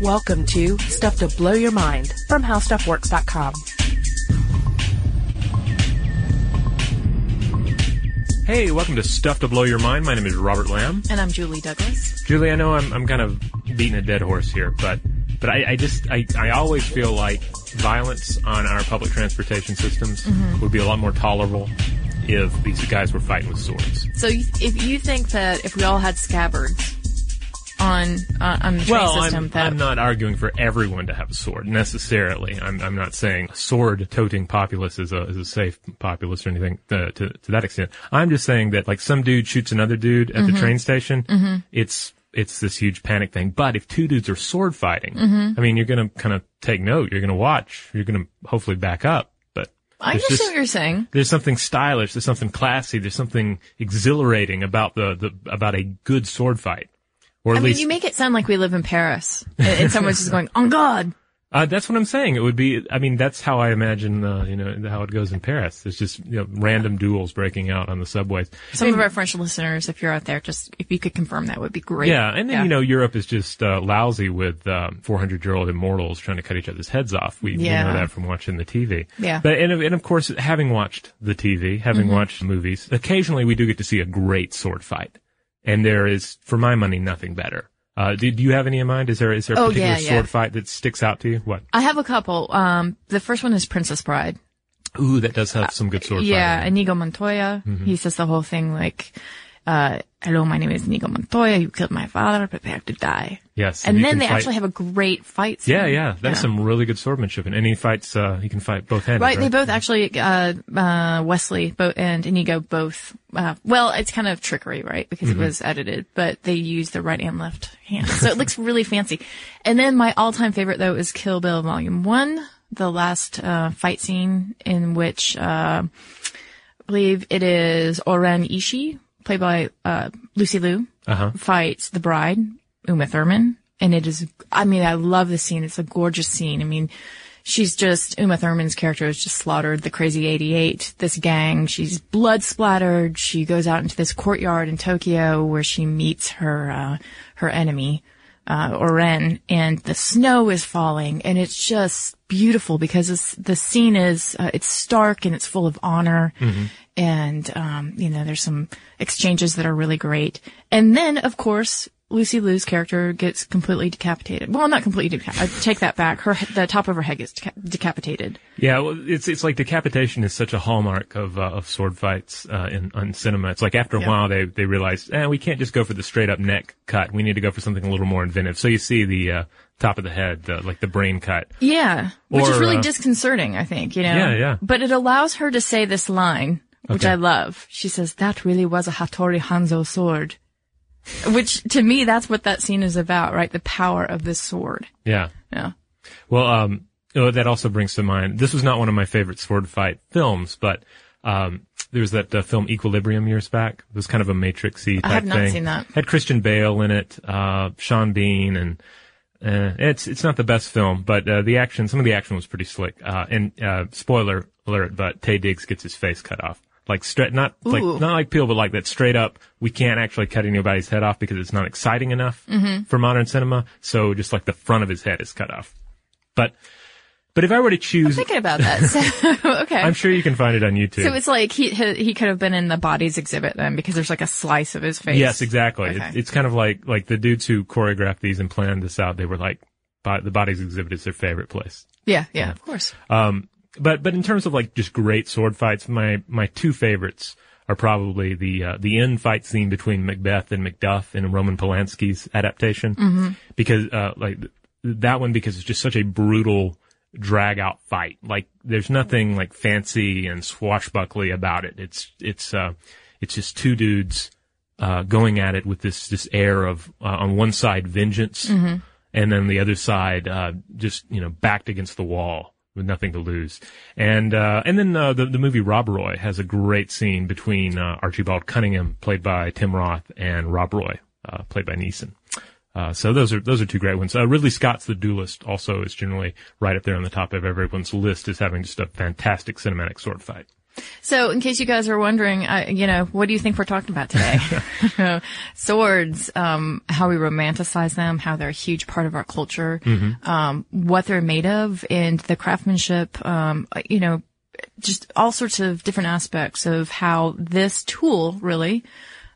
Welcome to Stuff to Blow Your Mind from HowStuffWorks.com. Hey, welcome to Stuff to Blow Your Mind. My name is Robert Lamb. And I'm Julie Douglas. Julie, I know I'm, I'm kind of beating a dead horse here, but but I, I just I, I always feel like violence on our public transportation systems Mm-hmm. would be a lot more tolerable if these guys were fighting with swords. So if you think that if we all had scabbards on uh, on the Well, system, I'm, that I'm not arguing for everyone to have a sword necessarily. I'm, I'm not saying a sword-toting populace is a, is a safe populace or anything to, to, to that extent. I'm just saying that like some dude shoots another dude at Mm-hmm. the train station, it's it's this huge panic thing. But if two dudes are sword fighting, Mm-hmm. I mean, you're gonna kind of take note. You're gonna watch. You're gonna hopefully back up. But I understand just- what you're saying. there's something stylish, there's something classy, there's something exhilarating about the, the about a good sword fight. Or at I mean, you make it sound like we live in Paris, and, and someone's just going, "En garde." Uh, that's what I'm saying. It would be. I mean, that's how I imagine. Uh, you know how it goes in Paris. It's just you know, random duels breaking out on the subways. Some of our French listeners, if you're out there, just if you could confirm that would be great. Yeah, and then you know Europe is just uh, lousy with 400 year old immortals trying to cut each other's heads off. We, we know that from watching the TV. Yeah. But and, of- and of course, having watched the TV, having Mm-hmm. watched movies, occasionally we do get to see a great sword fight, and there is, for my money, nothing better. Uh, do, do you have any in mind? Is there is there a Oh, particular yeah, yeah. sword fight that sticks out to you? What? I have a couple. Um, the first one is Princess Bride. Ooh, that does have some good sword Yeah, fighting. Inigo Montoya. He says the whole thing like, uh, "Hello, my name is Inigo Montoya. You killed my father. Prepare to die." Yes, And you then they fight- actually have a great fight. Scene. Yeah, yeah, that's some really good swordmanship, and any fights uh, he can fight both handed. Right, they both actually, uh, uh, Westley bo- and Inigo both, uh, well, it's kind of trickery, right? Because Mm-hmm. it was edited, but they use the right and left hand. So it looks really fancy. And then my all-time favorite though is Kill Bill Volume 1, the last, uh, fight scene in which, uh, I believe it is O-Ren Ishii, played by, uh, Lucy Liu, Uh-huh. fights the bride, Uma Thurman. And it is, I mean, I love the scene. It's a gorgeous scene. I mean, she's just, Uma Thurman's character is just slaughtered the crazy 88, this gang. She's blood splattered. She goes out into this courtyard in Tokyo where she meets her, uh, her enemy, uh, O-Ren, and the snow is falling and it's just beautiful because the scene is, uh, it's stark and it's full of honor. And, um, you know, there's some exchanges that are really great. And then, of course, Lucy Liu's character gets completely decapitated. Well, not completely decapitated. I take that back. Her, the top of her head gets deca- decapitated. Yeah, well, it's it's like decapitation is such a hallmark of uh, of sword fights uh, in on cinema. It's like after a Yeah. while they they realize, eh, we can't just go for the straight up neck cut. We need to go for something a little more inventive. So you see the uh, top of the head, the, like the brain cut. Yeah. Which is really uh, disconcerting, I think, you know? Yeah, yeah. But it allows her to say this line, which Okay. I love. She says, that really was a Hattori Hanzo sword. Which, to me, that's what that scene is about, right? The power of the sword. Yeah. Yeah. Well, um, oh, that also brings to mind. This was not one of my favorite sword fight films, but um, there was that uh, film Equilibrium years back. It was kind of a Matrixy type have not thing. seen that. Had Christian Bale in it, uh, Sean Bean, and uh, it's it's not the best film, but uh, the action, some of the action was pretty slick. Uh, and uh, spoiler alert, but Taye Diggs gets his face cut off. Like straight, not like not like Peel, but like that straight up. We can't actually cut anybody's head off because it's not exciting enough Mm-hmm. for modern cinema. So just like the front of his head is cut off. But but if I were to choose, I'm Thinking about that. So, okay. I'm sure you can find it on YouTube. so it's like he, he could have been in the bodies exhibit then because there's like a slice of his face. yes, exactly. Okay. It, it's kind of like like the dudes who choreographed these and planned this out. They were like, the bodies exhibit is their favorite place. Yeah, yeah, of course. Um, but but in terms of like just great sword fights, my my two favorites are probably the uh, the end fight scene between Macbeth and Macduff in Roman Polanski's adaptation, Mm-hmm. because uh, like that one because it's just such a brutal drag out fight. Like there's nothing like fancy and swashbuckly about it. It's it's uh it's just two dudes uh going at it with this this air of uh, on one side vengeance and then the other side uh just you know backed against the wall with nothing to lose. And uh, and then uh, the the movie Rob Roy has a great scene between uh, Archibald Cunningham, played by Tim Roth, and Rob Roy, uh, played by Neeson. Uh, so those are those are two great ones. Uh, Ridley Scott's The Duelist also is generally right up there on the top of everyone's list as having just a fantastic cinematic sword fight. So, in case you guys are wondering, uh, you know, what do you think we're talking about today? Swords, um, how we romanticize them, how they're a huge part of our culture, um, what they're made of, and the craftsmanship, um, you know, just all sorts of different aspects of how this tool really,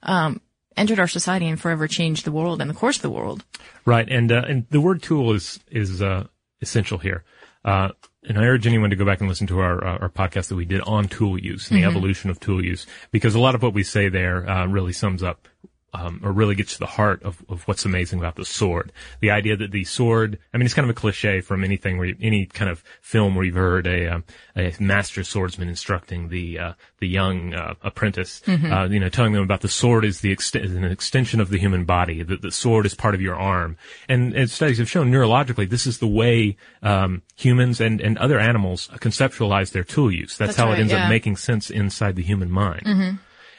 um, entered our society and forever changed the world and the course of the world. Right, and uh, and the word tool is is uh, essential here. Uh, and I urge anyone to go back and listen to our uh, our podcast that we did on tool use and the evolution of tool use, because a lot of what we say there uh, really sums up. Um, or really gets to the heart of, of what's amazing about the sword. The idea that the sword, I mean, it's kind of a cliche from anything where you, any kind of film where you've heard a, um, a master swordsman instructing the, uh, the young, uh, apprentice, uh, you know, telling them about the sword is the ext- is an extension of the human body, that the sword is part of your arm. And, and studies have shown neurologically this is the way, um, humans and, and other animals conceptualize their tool use. That's, That's how right, it ends yeah. up making sense inside the human mind.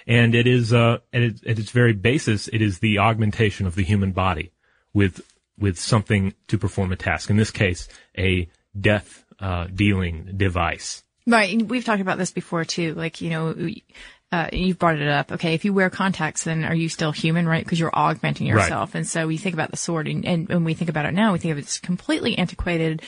And it is, uh, at its, at its very basis, it is the augmentation of the human body with, with something to perform a task. In this case, a death, uh, dealing device. Right. We've talked about this before too. Like, you know, uh, you've brought it up. Okay. If you wear contacts, then are you still human, right? Because you're augmenting yourself. And so we think about the sword and, and when we think about it now, we think of it's completely antiquated.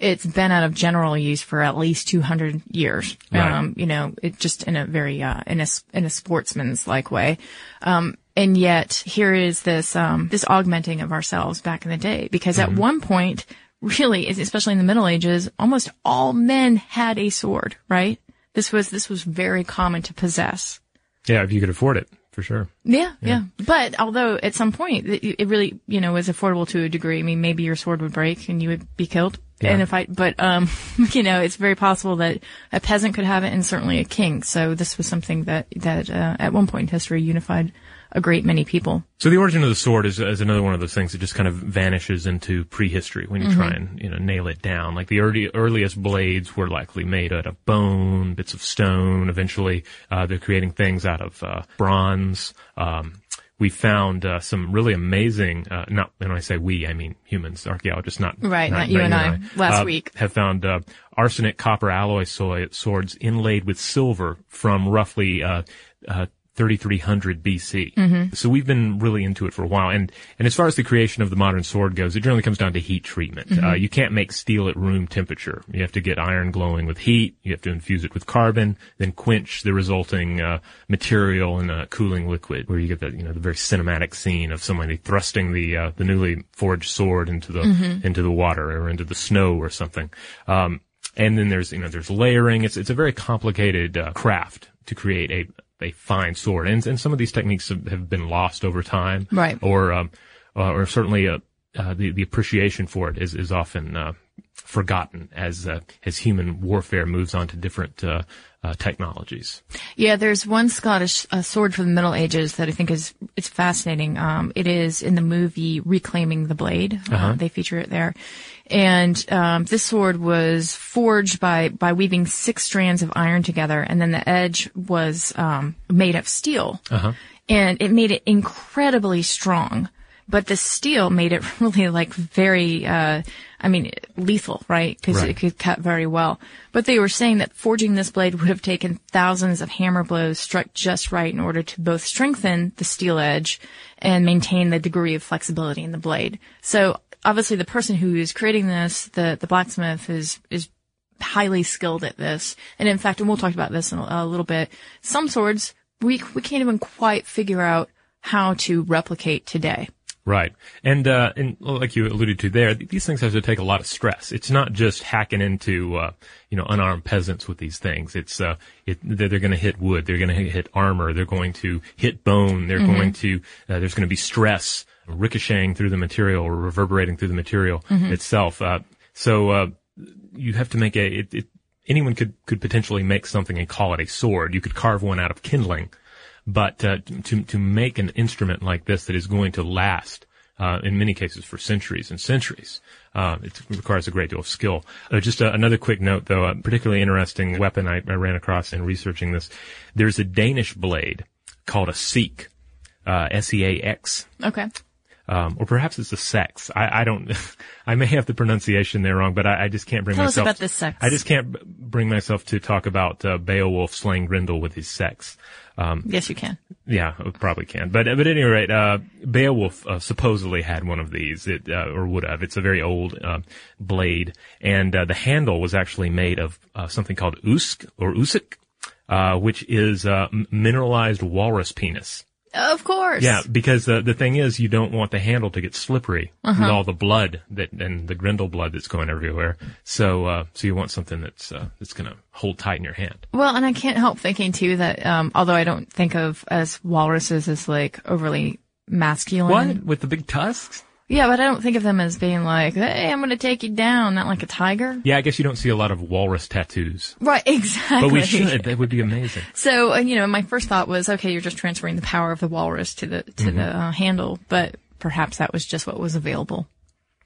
It's been out of general use for at least 200 years. Right. Um, you know, it just in a very, uh, in a, in a sportsman's like way. Um, and yet here is this, um, this augmenting of ourselves back in the day because at one point, really, especially in the Middle Ages, almost all men had a sword, right? This was, this was very common to possess. Yeah, if you could afford it, for sure. Yeah, yeah. But although at some point it it really, you know, was affordable to a degree. I mean, maybe your sword would break and you would be killed in Yeah. a fight. But, um, you know, it's very possible that a peasant could have it and certainly a king. So this was something that, that, uh, at one point in history unified a great many people. So the origin of the sword is, is another one of those things that just kind of vanishes into prehistory when you try and you know nail it down. Like the early, earliest blades were likely made out of bone, bits of stone. Eventually, uh, they're creating things out of uh, bronze. Um, we found uh, some really amazing. Uh, not when I say we, I mean humans, archaeologists, not Right, not you and I, last uh, week. Have found uh, arsenic copper alloy soy swords inlaid with silver from roughly. Uh, uh, 3300 BC. Mm-hmm. So we've been really into it for a while. And, and as far as the creation of the modern sword goes, it generally comes down to heat treatment. Mm-hmm. Uh, you can't make steel at room temperature. You have to get iron glowing with heat. You have to infuse it with carbon, then quench the resulting, uh, material in a cooling liquid where you get the, you know, the very cinematic scene of somebody thrusting the, uh, the newly forged sword into the, Mm-hmm. into the water or into the snow or something. Um, and then there's, you know, there's layering. It's, it's a very complicated, uh, craft to create a, fine sword. And, and some of these techniques have, been lost over time. Right. Or, um, uh, or certainly, uh, uh, the, the appreciation for it is, is often, uh, forgotten as, uh, as human warfare moves on to different, uh, uh, technologies. Yeah, there's one Scottish uh, sword from the Middle Ages that I think is it's fascinating. Um, it is in the movie Reclaiming the Blade. uh they feature it there, and um, this sword was forged by by weaving six strands of iron together, and then the edge was um, made of steel, and it made it incredibly strong. But the steel made it really like very, uh, I mean, lethal, right? Because Right. it could cut very well. But they were saying that forging this blade would have taken thousands of hammer blows struck just right in order to both strengthen the steel edge and maintain the degree of flexibility in the blade. So obviously the person who is creating this, the, the blacksmith is, is highly skilled at this. And in fact, and we'll talk about this in a, a little bit, some swords we, we can't even quite figure out how to replicate today. Right. And, uh, and like you alluded to there, these things have to take a lot of stress. It's not just hacking into, uh, you know, unarmed peasants with these things. It's, uh, it, they're, they're going to hit wood. They're going to hit armor. They're going to hit bone. They're going to, uh, there's going to be stress ricocheting through the material or reverberating through the material itself. Uh, so, uh, you have to make a, it, it, anyone could, could potentially make something and call it a sword. You could carve one out of kindling. But uh, to to make an instrument like this that is going to last, uh, in many cases for centuries and centuries, uh, it requires a great deal of skill. Uh, just another quick note, though, a particularly interesting weapon I, I ran across in researching this. There's a Danish blade called a seek, uh, S-E-A-X. Okay. Um, or perhaps it's the sex. I, I don't, I may have the pronunciation there wrong, but I, I just can't bring Tell myself. about the sex. I just can't b- bring myself to talk about uh, Beowulf slaying Grendel with his sex. yes, you can. Yeah, probably can. But but at any rate, uh, Beowulf uh, supposedly had one of these, it, uh, or would have. It's a very old uh, blade, and uh, the handle was actually made of uh, something called usk or oosik, uh, which is uh, mineralized walrus penis. Of course. Yeah, because the the thing is, you don't want the handle to get slippery Uh-huh. with all the blood that and the Grendel blood that's going everywhere. So uh, so you want something that's uh, that's going to hold tight in your hand. Well, and I can't help thinking too that, um, although I don't think of as walruses as like overly masculine. What with the big tusks? Yeah, but I don't think of them as being like, hey, I'm going to take you down, not like a tiger. Yeah, I guess you don't see a lot of walrus tattoos. Right, exactly. But we should. That would be amazing. So, uh, you know, my first thought was, okay, you're just transferring the power of the walrus to the, to Mm-hmm. the uh, handle, but perhaps that was just what was available.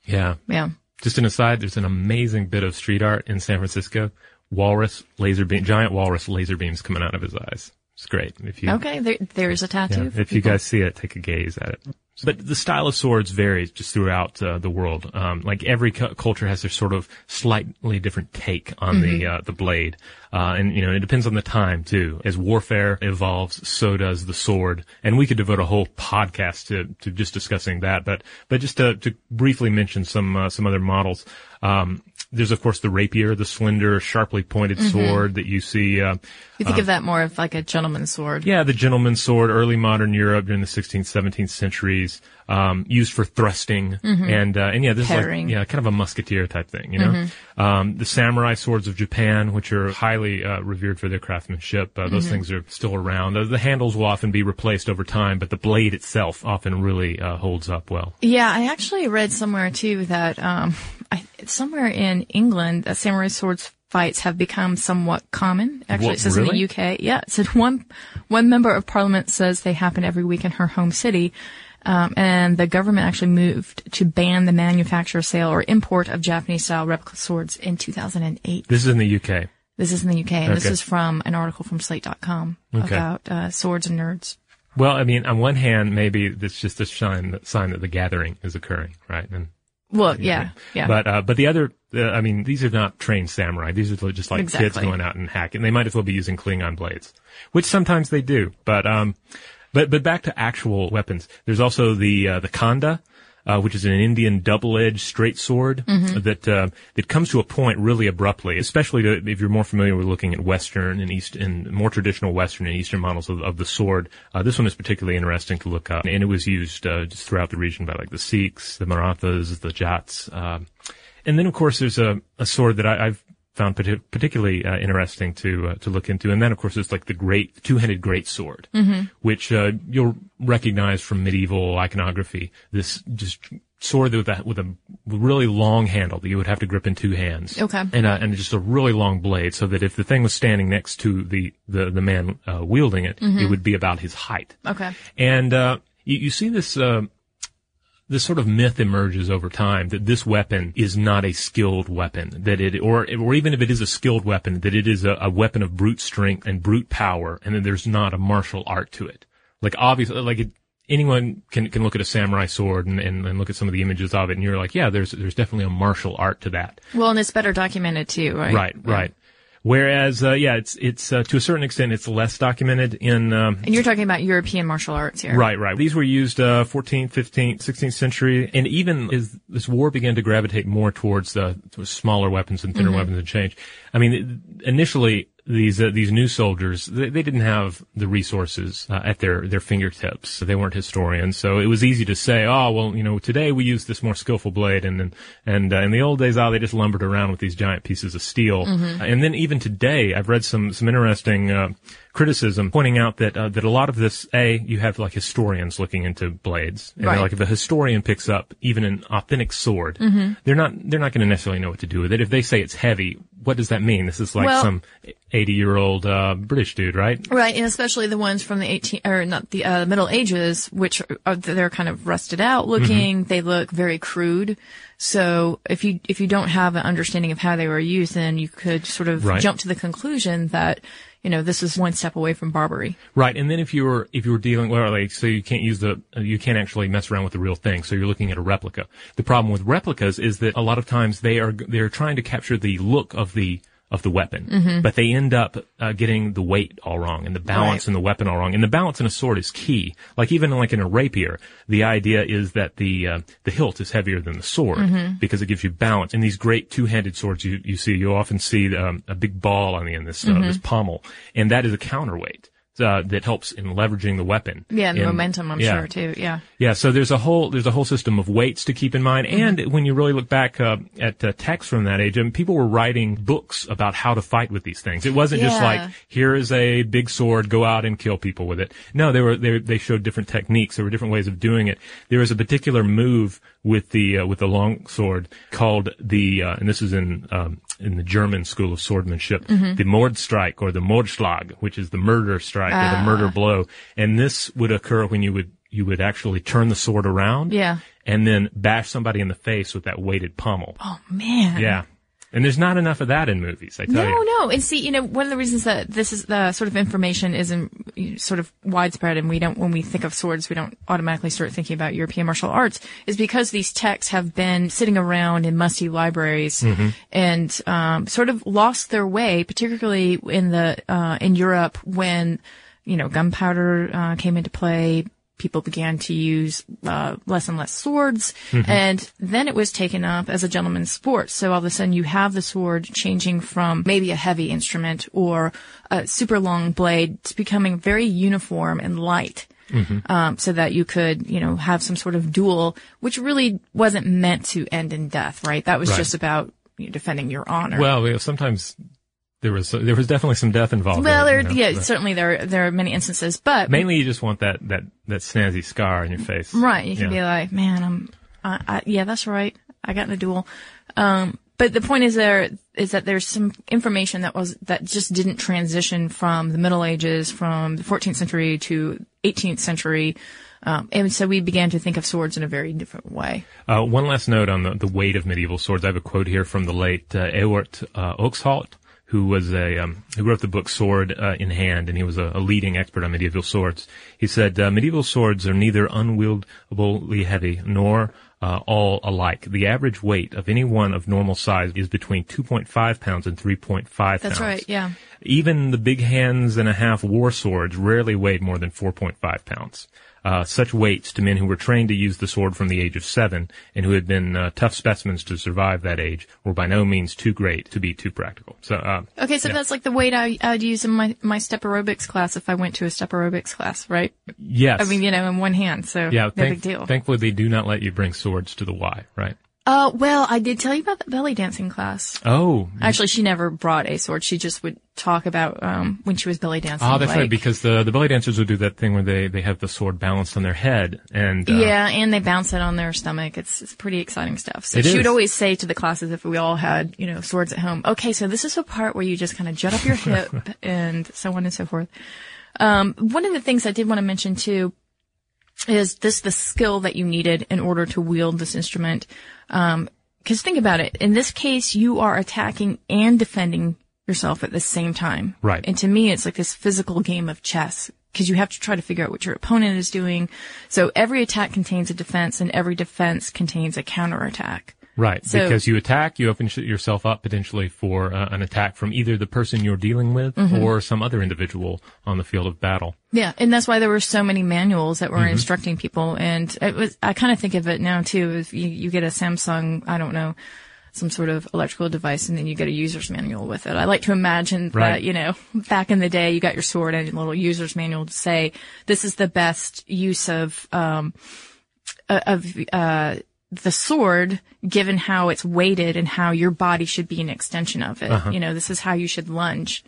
Yeah. Yeah. Just an aside, there's an amazing bit of street art in San Francisco. Walrus laser beam, giant walrus laser beams coming out of his eyes. It's great. If you, Okay, there, there's a tattoo. yeah, if you guys see it, take a gaze at it. But the style of swords varies just throughout uh, the world. Um, like every cu- culture has their sort of slightly different take on the uh, the blade, uh, and you know it depends on the time too. As warfare evolves, so does the sword, and we could devote a whole podcast to to just discussing that. But but just to, to briefly mention some uh, some other models. Um, there's of course the rapier, the slender, sharply pointed sword that you see. Uh, You think of that more of like a gentleman's sword. yeah, the gentleman's sword, early modern Europe during the 16th, 17th centuries, um, used for thrusting, and uh, and yeah, this Parrying. is like yeah, kind of a musketeer type thing, you know. Um, the samurai swords of Japan, which are highly uh, revered for their craftsmanship, uh, those things are still around. Uh, the handles will often be replaced over time, but the blade itself often really uh, holds up well. Yeah, I actually read somewhere too that um, somewhere in England that samurai swords fights have become somewhat common. Actually, What, it says in the UK. Yeah, it said one one member of parliament says they happen every week in her home city. Um, and the government actually moved to ban the manufacture, sale, or import of Japanese-style replica swords in 2008. This is in the UK. This is in the UK, and this is from an article from Slate.com Okay. about uh, swords and nerds. Well, I mean, on one hand, maybe it's just a sign that, sign that the gathering is occurring, right? And Well, yeah, yeah. But uh, but the other, uh, I mean, these are not trained samurai. These are just like kids going out and hacking. They might as well be using Klingon blades, which sometimes they do. But um, but but back to actual weapons. There's also the uh, the khanda. Uh, which is an Indian double-edged straight sword Mm-hmm. that uh, that comes to a point really abruptly, especially to, if you're more familiar with looking at Western and East and more traditional Western and Eastern models of, of the sword. Uh, this one is particularly interesting to look up, and it was used uh, just throughout the region by like the Sikhs, the Marathas, the Jats. Um, and then, of course, there's a, a sword that I, I've found partic- particularly uh, interesting to uh, to look into, and then, of course, it's like the great two-handed great sword, which uh, you'll recognize from medieval iconography. This just sword with a with a really long handle that you would have to grip in two hands. Okay. and uh, and just a really long blade, so that if the thing was standing next to the the the man uh, wielding it, it would be about his height. okay. And uh, you, you see this uh, this sort of myth emerges over time that this weapon is not a skilled weapon, that it or or even if it is a skilled weapon, that it is a, a weapon of brute strength and brute power, and that there's not a martial art to it. Like obviously, like it, anyone can can look at a samurai sword and, and, and look at some of the images of it, and you're like, yeah, there's there's definitely a martial art to that. Well, and it's better documented too, right? Right, right. Whereas, uh, yeah, it's it's uh, to a certain extent it's less documented in um, And you're talking about European martial arts here. Right, right. These were used uh, 14th, 15th, 16th century, and even as this war began to gravitate more towards uh, towards smaller weapons and thinner weapons and change. I mean, initially these uh, these new soldiers they, they didn't have the resources uh, at their their fingertips. They weren't historians, so it was easy to say, oh well, you know, today we use this more skillful blade, and and and uh, in the old days, oh, they just lumbered around with these giant pieces of steel. And then even today, I've read some some interesting. Criticism pointing out that uh, that a lot of this a you have like historians looking into blades and they're Right. like if a historian picks up even an authentic sword Mm-hmm. they're not they're not going to necessarily know what to do with it if they say it's heavy what does that mean this is like Well- some 80 year old uh, british dude right Right, and especially the ones from the 18 or not the uh, Middle Ages, which are they're kind of rusted out looking. Mm-hmm. They look very crude. So if you if you don't have an understanding of how they were used, then you could sort of Right. jump to the conclusion that you know, this is one step away from Barbary. Right, and then if you were if you were dealing well, like so you can't use the you can't actually mess around with the real thing. So you're looking at a replica. The problem with replicas is that a lot of times they are they're trying to capture the look of the of the weapon, Mm-hmm. but they end up uh, getting the weight all wrong and the balance Right. in the weapon all wrong. And the balance in a sword is key. Like even like in a rapier, the idea is that the uh, the hilt is heavier than the sword Mm-hmm. because it gives you balance. In these great two-handed swords, you you see you often see um, a big ball on the end, this uh, Mm-hmm. this pommel, and that is a counterweight. Uh, that helps in leveraging the weapon. Yeah, and the And- momentum, I'm yeah. sure too. Yeah. Yeah, so there's a whole there's a whole system of weights to keep in mind, Mm-hmm. and when you really look back uh, at uh, texts from that age, and people were writing books about how to fight with these things. It wasn't just like here is a big sword, go out and kill people with it. No, they were they they showed different techniques. There were different ways of doing it. There was a particular move with the uh, with the long sword called the uh, and this is in um, in the German school of swordsmanship, Mm-hmm. the Mordstreich or the Mordschlag, which is the murder strike or the Ah. murder blow. And this would occur when you would you would actually turn the sword around Yeah. and then bash somebody in the face with that weighted pommel. Oh man. Yeah. And there's not enough of that in movies, I tell No, you. no. And see, you know, one of the reasons that this is the sort of information isn't sort of widespread and we don't, when we think of swords, we don't automatically start thinking about European martial arts is because these texts have been sitting around in musty libraries Mm-hmm. and, um, sort of lost their way, particularly in the, uh, in Europe when, you know, gunpowder, uh, came into play. People began to use uh, less and less swords, and then it was taken up as a gentleman's sport. So all of a sudden, you have the sword changing from maybe a heavy instrument or a super long blade to becoming very uniform and light. Um, so that you could, you know, have some sort of duel, which really wasn't meant to end in death, right? That was Right. just about you know, defending your honor. Well, sometimes there was there was definitely some death involved. Well, there, you know, yeah, but certainly there there are many instances, but Mainly, you just want that that that snazzy scar on your face. Right. You can Yeah. be like, man, I'm, I, I, yeah, that's right. I got in a duel. Um, but the point is there is that there's some information that was, that just didn't transition from the Middle Ages, from the 14th century to 18th century. Um, and so we began to think of swords in a very different way. Uh, one last note on the, the weight of medieval swords. I have a quote here from the late uh, Ewart uh, Oakeshott, who was a um, who wrote the book Sword uh, in Hand, and he was a, a leading expert on medieval swords. He said uh, medieval swords are neither unwieldably heavy nor uh, all alike. The average weight of any one of normal size is between 2.5 pounds and 3.5 pounds. That's right. Yeah. Even the big hands and a half war swords rarely weighed more than 4.5 pounds. Uh, such weights to men who were trained to use the sword from the age of seven and who had been uh, tough specimens to survive that age were by no means too great to be too practical. So, uh, Okay. So Yeah. that's like the weight I, I'd use in my, my step aerobics class if I went to a step aerobics class, right? yes. I mean, you know, in one hand. So yeah, no thank- big deal. Thankfully, they do not let you bring swords to the Y, right? Uh, well, I did tell you about the belly dancing class. Oh, Actually, she never brought a sword. She just would talk about um, when she was belly dancing. oh, that's like- right. Because the the belly dancers would do that thing where they they have the sword balanced on their head, and uh, yeah, and they bounce it on their stomach. It's it's pretty exciting stuff. So she is. would always say to the classes if we all had you know swords at home, okay, so this is the part where you just kind of jut up your hip and so on and so forth. Um, one of the things I did want to mention too is this the skill that you needed in order to wield this instrument. Um, cause think about it. In this case, you are attacking and defending yourself at the same time. Right. And to me, it's like this physical game of chess because you have to try to figure out what your opponent is doing. So every attack contains a defense and every defense contains a counterattack. Right, So- because you attack, you open yourself up potentially for uh, an attack from either the person you're dealing with Mm-hmm. or some other individual on the field of battle. Yeah, and that's why there were so many manuals that were Mm-hmm. instructing people. And it was, I kind of think of it now too. If you, you get a Samsung, I don't know, some sort of electrical device, and then you get a user's manual with it. I like to imagine Right. that you know, back in the day, you got your sword and a little user's manual to say this is the best use of um of uh the sword given how it's weighted and how your body should be an extension of it. Uh-huh. You know, this is how you should lunge.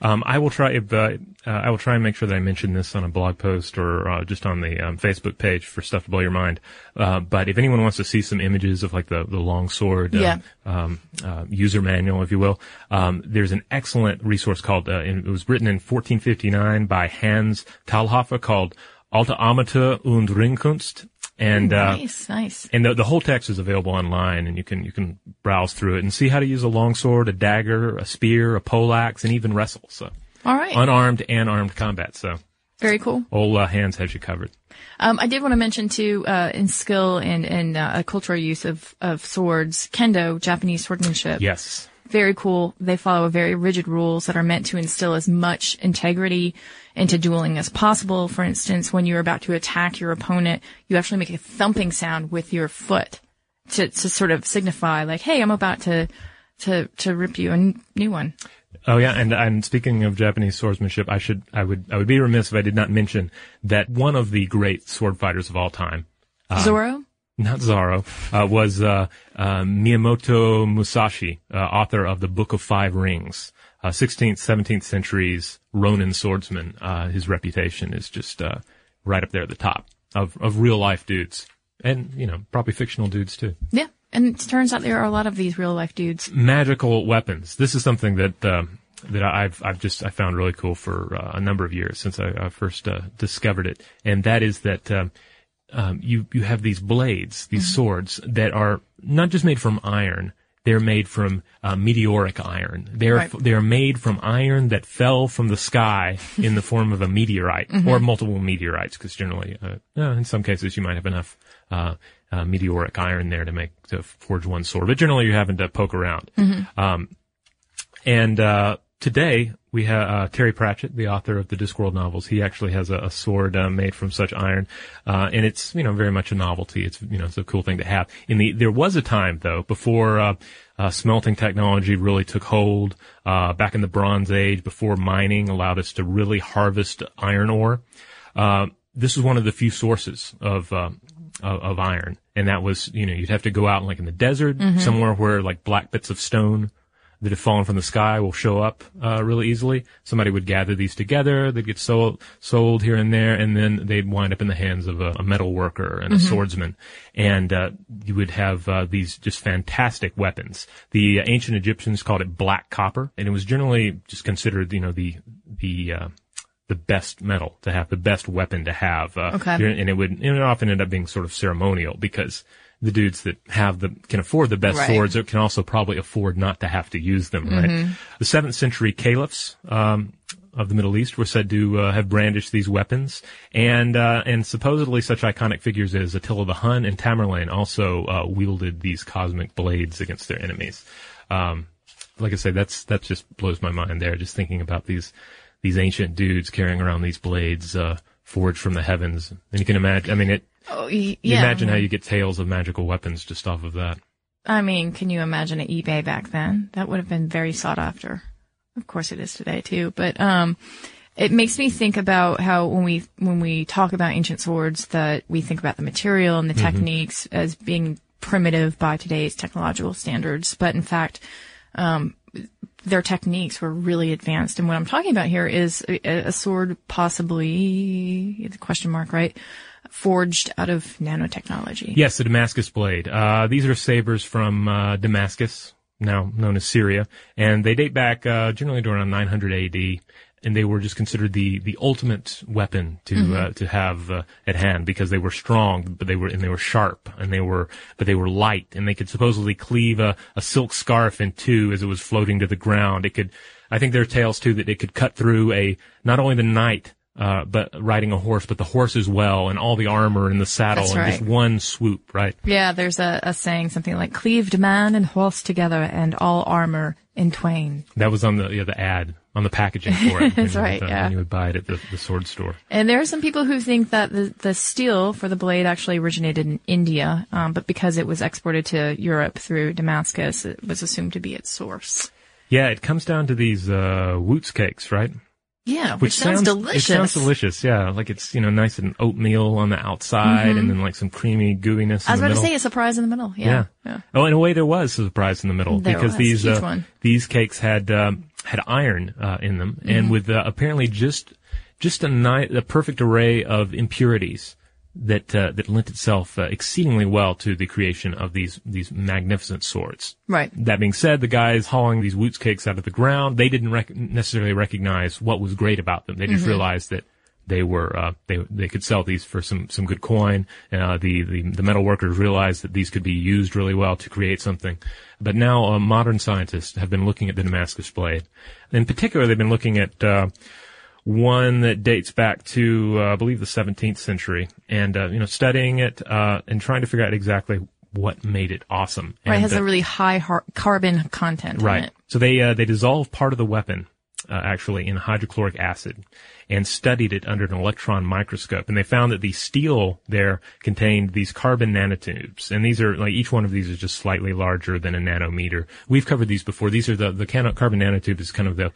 Um, I will try. Uh, uh, I will try and make sure that I mention this on a blog post or uh, just on the um, Facebook page for stuff to blow your mind. Uh, but if anyone wants to see some images of like the the long sword uh, Yeah. um, uh, user manual, if you will, um, there's an excellent resource called. Uh, it was written in 1459 by Hans Talhofer called Alte Armatur und Ringkunst. And uh, nice, nice. and the, the whole text is available online, and you can you can browse through it and see how to use a longsword, a dagger, a spear, a poleaxe, and even wrestle. So All right. unarmed and armed combat. So Very cool. old uh, Hans has you covered. Um, I did want to mention too, uh, in skill and, and, uh, cultural use of, of swords, kendo, Japanese swordsmanship. Yes. Very cool. They follow very rigid rules that are meant to instill as much integrity into dueling as possible. For instance, when you're about to attack your opponent, you actually make a thumping sound with your foot to, to sort of signify like, hey, I'm about to, to, to rip you a n- new one. Oh yeah, and and speaking of Japanese swordsmanship, I should I would I would be remiss if I did not mention that one of the great sword fighters of all time, um, Zorro? Not Zorro, uh, was uh, uh, Miyamoto Musashi, uh, author of the Book of Five Rings. Uh, 16th, 17th centuries Ronin swordsman. Uh, his reputation is just uh, right up there at the top of of real life dudes, and you know probably fictional dudes too. Yeah. And it turns out there are a lot of these real life dudes. magical weapons. This is something that um, that I've I've just I found really cool for uh, a number of years since I, I first uh, discovered it, and that is that um, um, you you have these blades, these swords that are not just made from iron. They're made from uh, meteoric iron. They're Right. they're made from iron that fell from the sky in the form of a meteorite or multiple meteorites, because generally, uh, in some cases, you might have enough uh, uh, meteoric iron there to make to forge one sword. But generally, you're having to poke around. Um, and uh, today we have uh, Terry Pratchett, the author of the Discworld novels. He actually has a, a sword uh, made from such iron, uh, and it's you know very much a novelty. It's you know it's a cool thing to have. In the there was a time though before uh, uh, smelting technology really took hold, uh, back in the Bronze Age, before mining allowed us to really harvest iron ore. Uh, this was one of the few sources of of, of iron, and that was you know you'd have to go out like in the desert somewhere where like black bits of stone that have fallen from the sky will show up uh, really easily. Somebody would gather these together, they'd get sold, sold here and there, and then they'd wind up in the hands of a, a metal worker and a swordsman. And uh, you would have uh, these just fantastic weapons. The uh, ancient Egyptians called it black copper, and it was generally just considered, you know, the the uh, the best metal to have, the best weapon to have. Uh, Okay. And it would and it often end up being sort of ceremonial because the dudes that have the can afford the best Right. swords or can also probably afford not to have to use them. Right. The seventh century caliphs. Um, of the Middle East were said to uh, have brandished these weapons, and uh, and supposedly such iconic figures as Attila the Hun and Tamerlane also uh, wielded these cosmic blades against their enemies. Um, like I say, that's that just blows my mind there. Just thinking about these these ancient dudes carrying around these blades uh, forged from the heavens, and you can imagine. I mean, it. Oh, y- You yeah. imagine how you get tales of magical weapons just off of that. I mean, can you imagine an eBay back then? That would have been very sought after. Of course it is today too, but, um, it makes me think about how when we, when we talk about ancient swords that we think about the material and the techniques as being primitive by today's technological standards. But in fact, um, their techniques were really advanced. And what I'm talking about here is a, a sword possibly, the question mark, right? Forged out of nanotechnology. Yes, the Damascus blade. Uh, these are sabers from uh, Damascus, now known as Syria, and they date back uh, generally to around 900 AD. And they were just considered the, the ultimate weapon to uh, to have uh, at hand because they were strong, but they were and they were sharp, and they were but they were light, and they could supposedly cleave a, a silk scarf in two as it was floating to the ground. It could, I think there are tales too that it could cut through a not only the knight uh, but riding a horse, but the horse as well, and all the armor and the saddle That's in right. just one swoop, right? Yeah, there's a, a saying something like cleaved man and horse together and all armor in twain. That was on the yeah, the ad on the packaging for it. That's right, would, yeah. When you would buy it at the, the sword store. And there are some people who think that the, the steel for the blade actually originated in India, um, but because it was exported to Europe through Damascus, it was assumed to be its source. Yeah, it comes down to these uh, Wootz cakes, right? Yeah, which, sounds, delicious. It sounds delicious. Yeah, like it's you know nice and oatmeal on the outside, and then like some creamy gooiness. Mm-hmm. I was about the to say a surprise in the middle. Yeah. Yeah. Oh, in a way, there was a surprise in the middle There because was, these uh, these cakes had um, had iron uh, in them, Mm-hmm. and with uh, apparently just just a ni- a perfect array of impurities that uh, that lent itself uh, exceedingly well to the creation of these these magnificent swords. Right. That being said, the guys hauling these Wootz cakes out of the ground, they didn't rec- necessarily recognize what was great about them. They just realized that they were uh, they they could sell these for some some good coin. Uh, the, the the metal workers realized that these could be used really well to create something. But now uh, modern scientists have been looking at the Damascus blade. In particular, they've been looking at uh, one that dates back to uh, I believe the 17th century, and uh, you know studying it uh, and trying to figure out exactly what made it awesome. Right, it has a really high har- carbon content in Right. it. So they uh, they dissolved part of the weapon uh, actually in hydrochloric acid and studied it under an electron microscope, and they found that the steel there contained these carbon nanotubes, and these are like each one of these is just slightly larger than a nanometer. We've covered these before. These are the the carbon nanotube is kind of the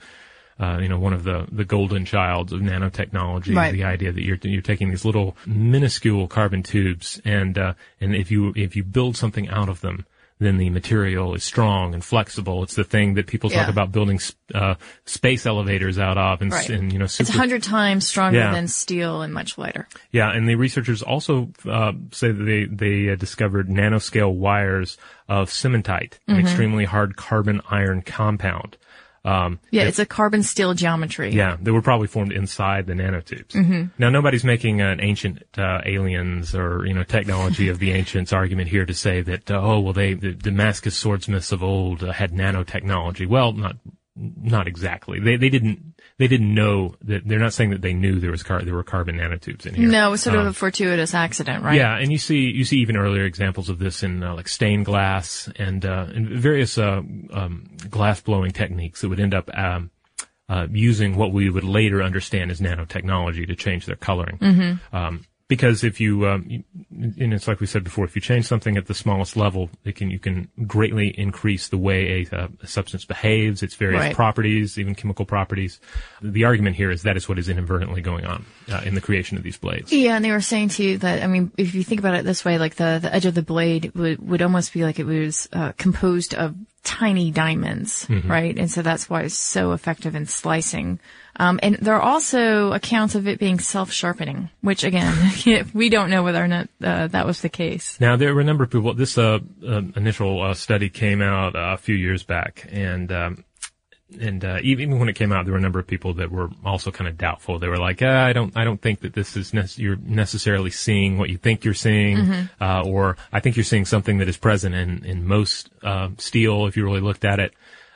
uh, you know, one of the, the golden childs of nanotechnology. Right. The idea that you're you're taking these little minuscule carbon tubes, and uh, and if you if you build something out of them, then the material is strong and flexible. It's the thing that people talk Yeah. about building uh, space elevators out of, and, Right. and you know, It's super a hundred times stronger Yeah. than steel and much lighter. yeah, and the researchers also uh, say that they they uh, discovered nanoscale wires of cementite, Mm-hmm. an extremely hard carbon iron compound. Um, Yeah, it's a carbon steel geometry. Yeah, they were probably formed inside the nanotubes. Mm-hmm. Now, nobody's making an ancient uh, aliens or you know technology of the ancients argument here to say that uh, oh well they the Damascus swordsmiths of old uh, had nanotechnology. Well, not not exactly. They they didn't they didn't know that they're not saying that they knew there was car- there were carbon nanotubes in here. No, it was sort of Um, a fortuitous accident, right? yeah, and you see you see even earlier examples of this in uh, like stained glass and uh, and various uh, um, glass blowing techniques that would end up um, uh, using what we would later understand as nanotechnology to change their coloring. Um, because if you, um, you, and it's like we said before, if you change something at the smallest level, it can you can greatly increase the way a, uh, a substance behaves, its various Right. properties, even chemical properties. The argument here is that is what is inadvertently going on uh, in the creation of these blades. Yeah, and they were saying too that I mean, if you think about it this way, like the the edge of the blade would would almost be like it was uh, composed of tiny diamonds, Mm-hmm. right? And so that's why it's so effective in slicing. Um, and there are also accounts of it being self-sharpening, which again, we don't know whether or not uh, that was the case. Now there were a number of people. This uh, uh, initial uh, study came out uh, a few years back, and um, and uh, even even when it came out, there were a number of people that were also kind of doubtful. They were like, ah, "I don't, I don't think that this is nec- you're necessarily seeing what you think you're seeing, uh, or I think you're seeing something that is present in in most uh, steel if you really looked at it."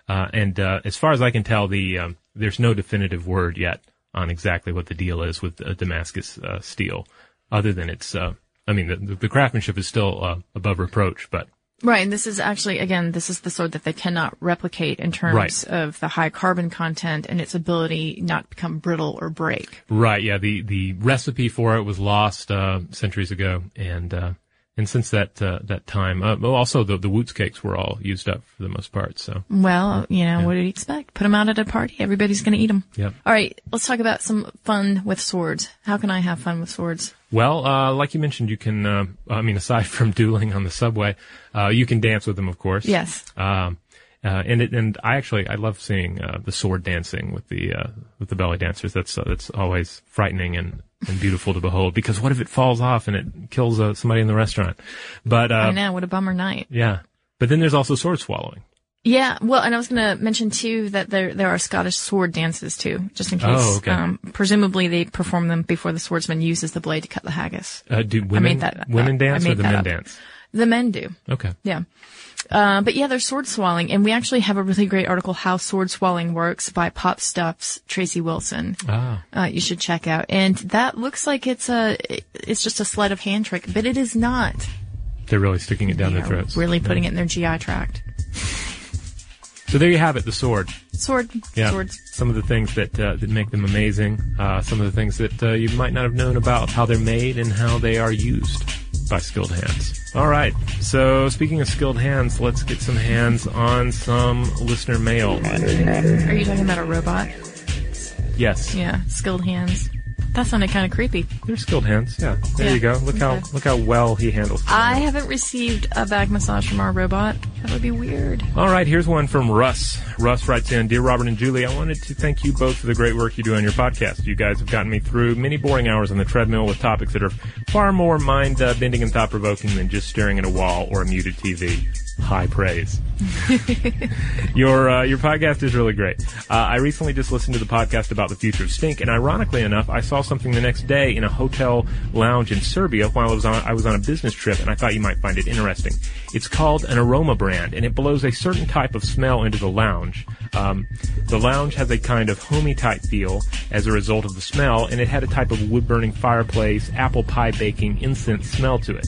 Uh, and uh, as far as I can tell, the um, there's no definitive word yet on exactly what the deal is with uh, Damascus uh, steel, other than it's. Uh, I mean, the, the craftsmanship is still uh, above reproach, but Right, and this is actually again, this is the sword that they cannot replicate in terms Right. of the high carbon content and its ability not to become brittle or break. right, yeah, the the recipe for it was lost uh, centuries ago, and uh, and since that uh, that time, uh, also the the Wootz cakes were all used up for the most part. So Well, you know, what do you expect? Put them out at a party. Everybody's going to eat them. Yep. All right, let's talk about some fun with swords. How can I have fun with swords? Well, uh, like you mentioned, you can. Uh, I mean, aside from dueling on the subway, uh, you can dance with them, of course. Yes. Um, uh, and it, and I actually I love seeing uh, the sword dancing with the uh, with the belly dancers. That's uh, that's always frightening and, and beautiful to behold. Because what if it falls off and it kills uh, somebody in the restaurant? But uh, I know, what a bummer night. yeah. But then there's also sword swallowing. Yeah, well, and I was going to mention too that there there are Scottish sword dances too, just in case. Oh, okay. Um, presumably they perform them before the swordsman uses the blade to cut the haggis. Uh, do women made that- women that- I dance or the men up. dance? The men do. Okay. Yeah. Uh, but yeah, there's sword swallowing, and we actually have a really great article, How Sword Swallowing Works by Pop Stuff's Tracy Wilson. Ah. Uh, you should check out. And that looks like it's a, it's just a sleight of hand trick, but it is not. They're really sticking it down their They're throats. Really putting it in their GI tract. So there you have it, the sword. Sword, Yeah. swords. Some of the things that uh, that make them amazing. Uh, some of the things that uh, you might not have known about how they're made and how they are used by skilled hands. All right. So speaking of skilled hands, let's get some hands on some listener mail. Are you talking about a robot? Yes. Yeah, skilled hands. That sounded kind of creepy. They're skilled hands. Yeah. There Yeah. you go. Look how look how well he handles. I haven't received a back massage from our robot. That would be weird. All right, here's one from Russ. Russ writes in, Dear Robert and Julie, I wanted to thank you both for the great work you do on your podcast. You guys have gotten me through many boring hours on the treadmill with topics that are far more mind uh, bending and thought provoking than just staring at a wall or a muted TV. High praise. your uh, your podcast is really great. Uh, I recently just listened to the podcast about the future of stink, and ironically enough, I saw something the next day in a hotel lounge in Serbia while I was on I was on a business trip, and I thought you might find it interesting. It's called an aroma brand, and it blows a certain type of smell into the lounge. Um, the lounge has a kind of homey type feel as a result of the smell, and it had a type of wood burning fireplace, apple pie baking, incense smell to it.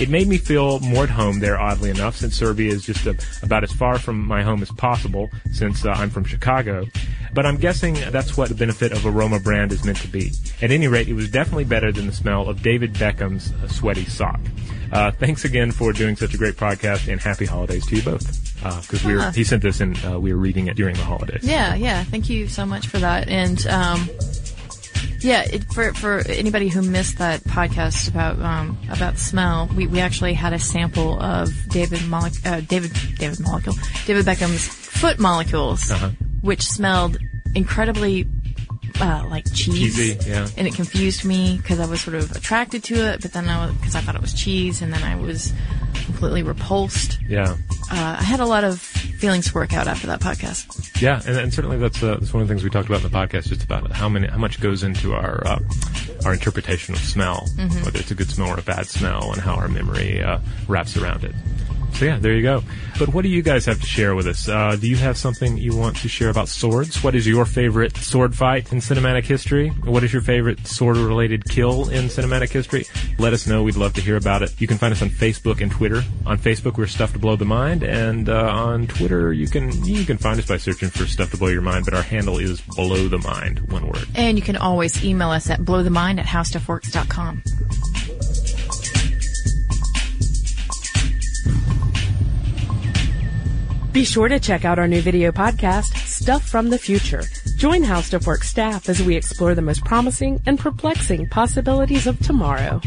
It made me feel more at home there, oddly enough, since Serbia is just a, about as far from my home as possible, since uh, I'm from Chicago. But I'm guessing that's what the benefit of Aroma brand is meant to be. At any rate, it was definitely better than the smell of David Beckham's uh, sweaty sock. Uh, thanks again for doing such a great podcast, and happy holidays to you both. Because we were, Ah. he sent this and uh, we were reading it during the holidays. Yeah, yeah. Thank you so much for that. And um, yeah, it, for for anybody who missed that podcast about um, about smell, we, we actually had a sample of David Mole- uh, David David Molecule David Beckham's foot molecules, Uh-huh. which smelled incredibly uh, like cheese. Cheesy, yeah. And it confused me because I was sort of attracted to it, but then I because I thought it was cheese, and then I was completely repulsed. Yeah. Uh, I had a lot of feelings to work out after that podcast. Yeah, and, and certainly that's uh, that's one of the things we talked about in the podcast, just about how many how much goes into our uh, our interpretation of smell, Mm-hmm. whether it's a good smell or a bad smell, and how our memory uh, wraps around it. So yeah, there you go. But what do you guys have to share with us? Uh, do you have something you want to share about swords? What is your favorite sword fight in cinematic history? What is your favorite sword-related kill in cinematic history? Let us know. We'd love to hear about it. You can find us on Facebook and Twitter. On Facebook, we're Stuff to Blow the Mind, and uh, on Twitter, you can you can find us by searching for Stuff to Blow Your Mind. But our handle is Blow the Mind, one word. And you can always email us at blowthemind at howstuffworks.com. Be sure to check out our new video podcast, Stuff from the Future. Join How Stuff Works staff as we explore the most promising and perplexing possibilities of tomorrow.